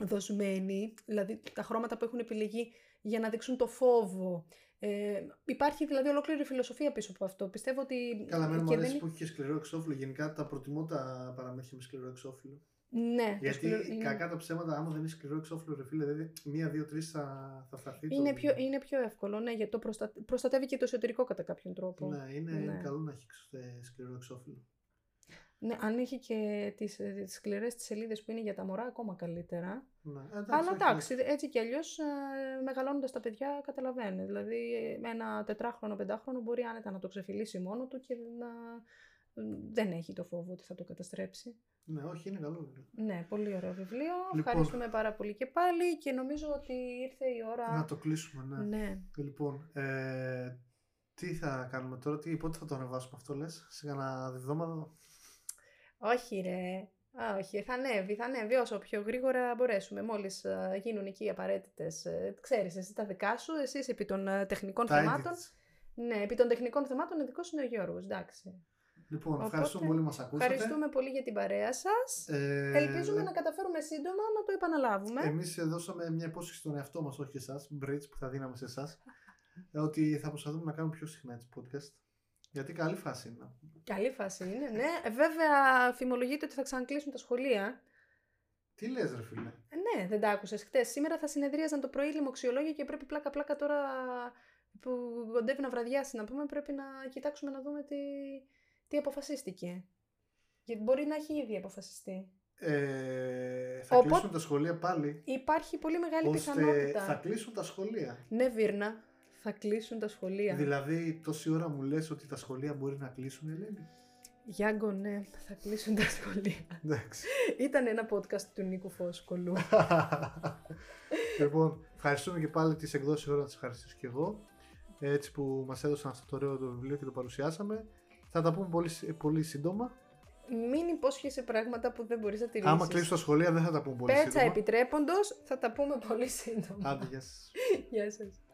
δοσμένη. Δηλαδή, τα χρώματα που έχουν επιλεγεί για να δείξουν το φόβο. Ε, υπάρχει δηλαδή ολόκληρη φιλοσοφία πίσω από αυτό. Πιστεύω ότι. Καλά, εμένα μου και αρέσει δεν- που έχει και σκληρό εξώφυλλο. Γενικά τα προτιμώ τα παραμύθια με σκληρό εξώφυλλο. Ναι, το Γιατί σκληρό- είναι, κακά τα ψέματα, άμα δεν είναι σκληρό εξώφυλλο, ρε φίλε, δηλαδή μία, δύο, τρεις θα, θα σταθεί. το- είναι, πιο, είναι πιο εύκολο, ναι, γιατί το προστα... προστατεύει και το εσωτερικό κατά κάποιον τρόπο. Ναι, είναι Ναι. καλό να έχει ε, σκληρό εξώφυλλο. Ναι, αν έχει και τις, ε, τις σκληρές τις σελίδες που είναι για τα μωρά, ακόμα καλύτερα. Ναι. Ε, Αλλά όχι, εντάξει, έτσι κι αλλιώς μεγαλώνοντας τα παιδιά καταλαβαίνεις. Δηλαδή, ε, ένα τετράχρονο, πεντάχρονο μπορεί άνετα να το ξεφυλίσει μόνο του και να. Δεν έχει το φόβο ότι θα το καταστρέψει. Ναι, όχι, είναι καλό. βιβλίο. Ναι, πολύ ωραίο βιβλίο. Λοιπόν. Ευχαριστούμε πάρα πολύ και πάλι και νομίζω ότι ήρθε η ώρα. Να το κλείσουμε, ναι. Ναι. Λοιπόν, ε, τι θα κάνουμε τώρα, τι, πότε θα το ανεβάσουμε αυτό, λες, σε κανένα διβδόματο. Όχι, ρε. Α, όχι, θα ανέβει, θα ανέβει όσο πιο γρήγορα μπορέσουμε. Μόλις γίνουν εκεί οι απαραίτητες. Ξέρεις, εσύ τα δικά σου, εσύ επί των ε, τεχνικών Τα θεμάτων. edits. Ναι, επί των τεχνικών θεμάτων ειδικό είναι ο Γιώργος. Εντάξει. Λοιπόν, Οπότε, ευχαριστούμε πολύ που μας ακούσατε. Ευχαριστούμε πολύ για την παρέα σας. Ε, Ελπίζουμε να καταφέρουμε σύντομα να το επαναλάβουμε. Εμείς δώσαμε μια υπόσχεση στον εαυτό μας, όχι εσάς, bridge που θα δίναμε σε εσάς, ε, ότι θα προσπαθούμε να κάνουμε πιο συχνά έτσι podcast. Γιατί καλή φάση είναι. Καλή φάση είναι, ναι. Ε, Βέβαια, φημολογείται ότι θα ξανακλείσουν τα σχολεία. Τι λες ρε φίλε; Ε, ναι, δεν τα άκουσες χτες. Σήμερα θα συνεδρίαζαν το πρωί λοιμοξιολόγια και πρέπει πλάκα-πλάκα τώρα που κοντεύει να βραδιάσει να πούμε, πρέπει να κοιτάξουμε να δούμε τι, τι αποφασίστηκε. Γιατί μπορεί να έχει ήδη αποφασιστεί. Ε, θα Οπότε- κλείσουν τα σχολεία πάλι. Υπάρχει πολύ μεγάλη Ώστε πιθανότητα. θα κλείσουν τα σχολεία. Ναι, Βίρνα, θα κλείσουν τα σχολεία. Δηλαδή, τόση ώρα μου λες ότι τα σχολεία μπορεί να κλείσουν, Ελένη; Γιάνγκο, ναι, θα κλείσουν τα σχολεία. Εντάξει. Ήταν ένα podcast του Νίκου Φόσκολου. [LAUGHS] λοιπόν, ευχαριστούμε και πάλι τις εκδόσεις ώρα να τις ευχαριστήσω και εγώ. Έτσι που μας έδωσαν αυτό το ωραίο το βιβλίο και το παρουσιάσαμε. Θα τα πούμε πολύ, πολύ σύντομα. Μην υπόσχεσαι πράγματα που δεν μπορείς να τηρήσεις. Άμα κλείσουν τα σχολεία δεν θα τα πούμε πολύ Πέτσα σύντομα. επιτρέποντος, θα τα πούμε πολύ σύντομα. Άντε, γεια σας. [LAUGHS] Γεια σας.